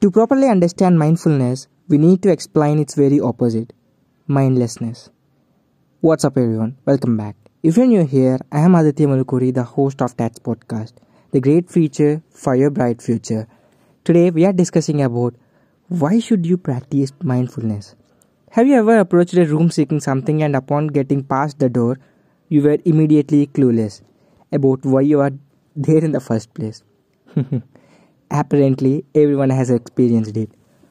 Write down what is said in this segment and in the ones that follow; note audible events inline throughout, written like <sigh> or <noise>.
To properly understand mindfulness, we need to explain its very opposite mindlessness. What's up, everyone? Welcome back. If you're new here, I am Aditya Malukuri, the host of TATS podcast, the great feature for your bright future. Today, we are discussing about why should you practice mindfulness. Have you ever approached a room seeking something and upon getting past the door, you were immediately clueless about why you are there in the first place? <laughs> Apparently, everyone has experienced it.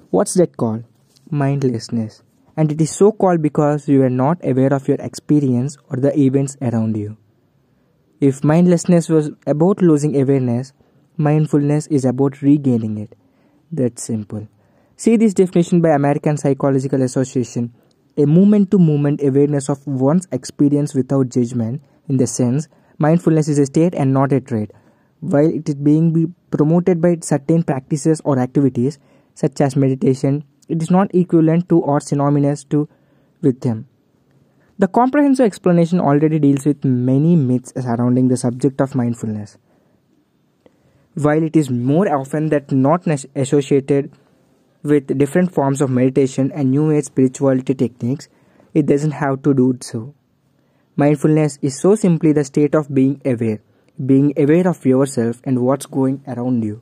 What's that called? Mindlessness. And it is so called because you are not aware of your experience or the events around you. If mindlessness was about losing awareness, mindfulness is about regaining it. That's simple. See this definition by American Psychological Association a moment to moment awareness of one's experience without judgment, in the sense, mindfulness is a state and not a trait. While it is being promoted by certain practices or activities, such as meditation, it is not equivalent to or synonymous to with them. The comprehensive explanation already deals with many myths surrounding the subject of mindfulness. While it is more often that not associated with different forms of meditation and new age spirituality techniques, it doesn't have to do so. Mindfulness is so simply the state of being aware, being aware of yourself and what's going around you.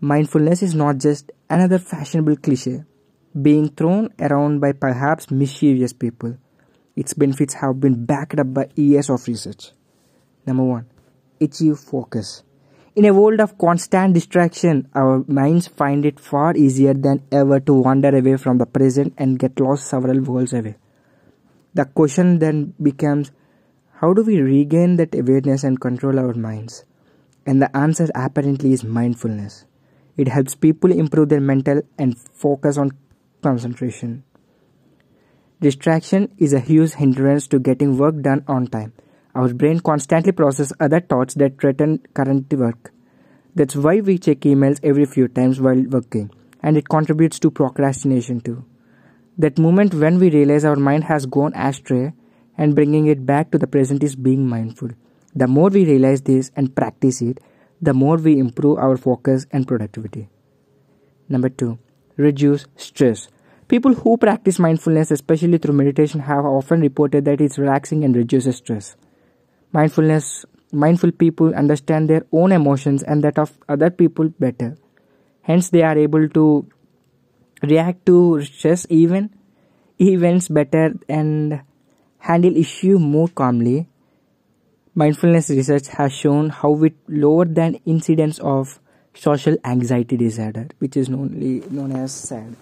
Mindfulness is not just another fashionable cliche being thrown around by perhaps mischievous people. Its benefits have been backed up by years of research. Number one, achieve focus. In a world of constant distraction, our minds find it far easier than ever to wander away from the present and get lost several worlds away. The question then becomes how do we regain that awareness and control our minds? And the answer apparently is mindfulness. It helps people improve their mental and focus on concentration. Distraction is a huge hindrance to getting work done on time. Our brain constantly processes other thoughts that threaten current work. That's why we check emails every few times while working, and it contributes to procrastination too. That moment when we realize our mind has gone astray and bringing it back to the present is being mindful. The more we realize this and practice it, the more we improve our focus and productivity. Number two, reduce stress. People who practice mindfulness, especially through meditation, have often reported that it's relaxing and reduces stress. Mindfulness, mindful people understand their own emotions and that of other people better. Hence, they are able to react to stress even events better and handle issue more calmly Mindfulness research has shown how it lowered than incidence of social anxiety disorder, which is known, known as SAD.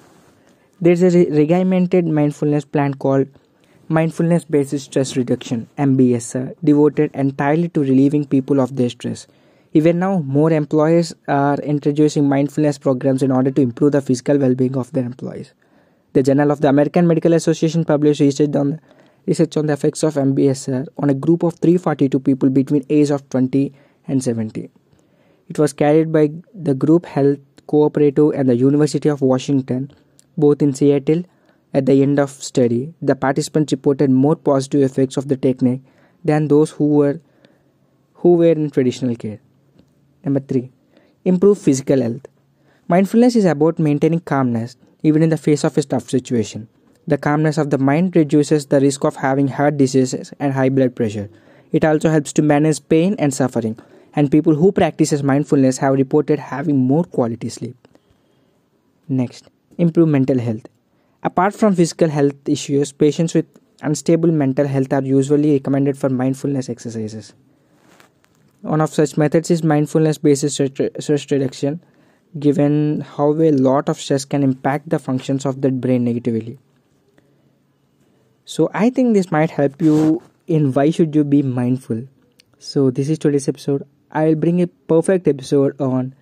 There's a regimented mindfulness plan called Mindfulness Based Stress Reduction MBSR, uh, devoted entirely to relieving people of their stress. Even now, more employers are introducing mindfulness programs in order to improve the physical well being of their employees. The Journal of the American Medical Association published research on research on the effects of MBSR on a group of 342 people between age of 20 and 70. It was carried by the group Health Cooperative and the University of Washington, both in Seattle. At the end of study, the participants reported more positive effects of the technique than those who were who were in traditional care. Number 3. Improve physical health. Mindfulness is about maintaining calmness even in the face of a tough situation. The calmness of the mind reduces the risk of having heart diseases and high blood pressure. It also helps to manage pain and suffering, and people who practice mindfulness have reported having more quality sleep. Next, improve mental health. Apart from physical health issues, patients with unstable mental health are usually recommended for mindfulness exercises. One of such methods is mindfulness based stress reduction, given how a lot of stress can impact the functions of the brain negatively. So I think this might help you in why should you be mindful. So this is today's episode. I'll bring a perfect episode on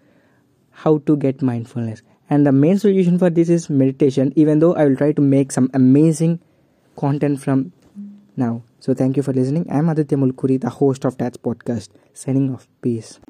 how to get mindfulness. And the main solution for this is meditation, even though I will try to make some amazing content from now. So thank you for listening. I'm Aditya Mulkuri, the host of TATS podcast, signing off. Peace.